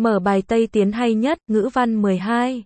Mở bài Tây Tiến hay nhất, ngữ văn 12.